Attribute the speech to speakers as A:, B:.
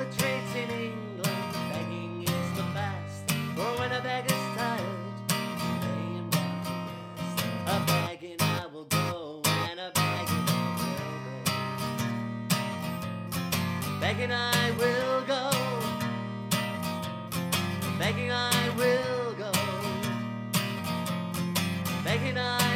A: the trades in England, begging is the best. For when a beggar's tired, laying down to rest. A begging I will go, and a begging I will go. Begging I will go. Begging I will go. Begging I.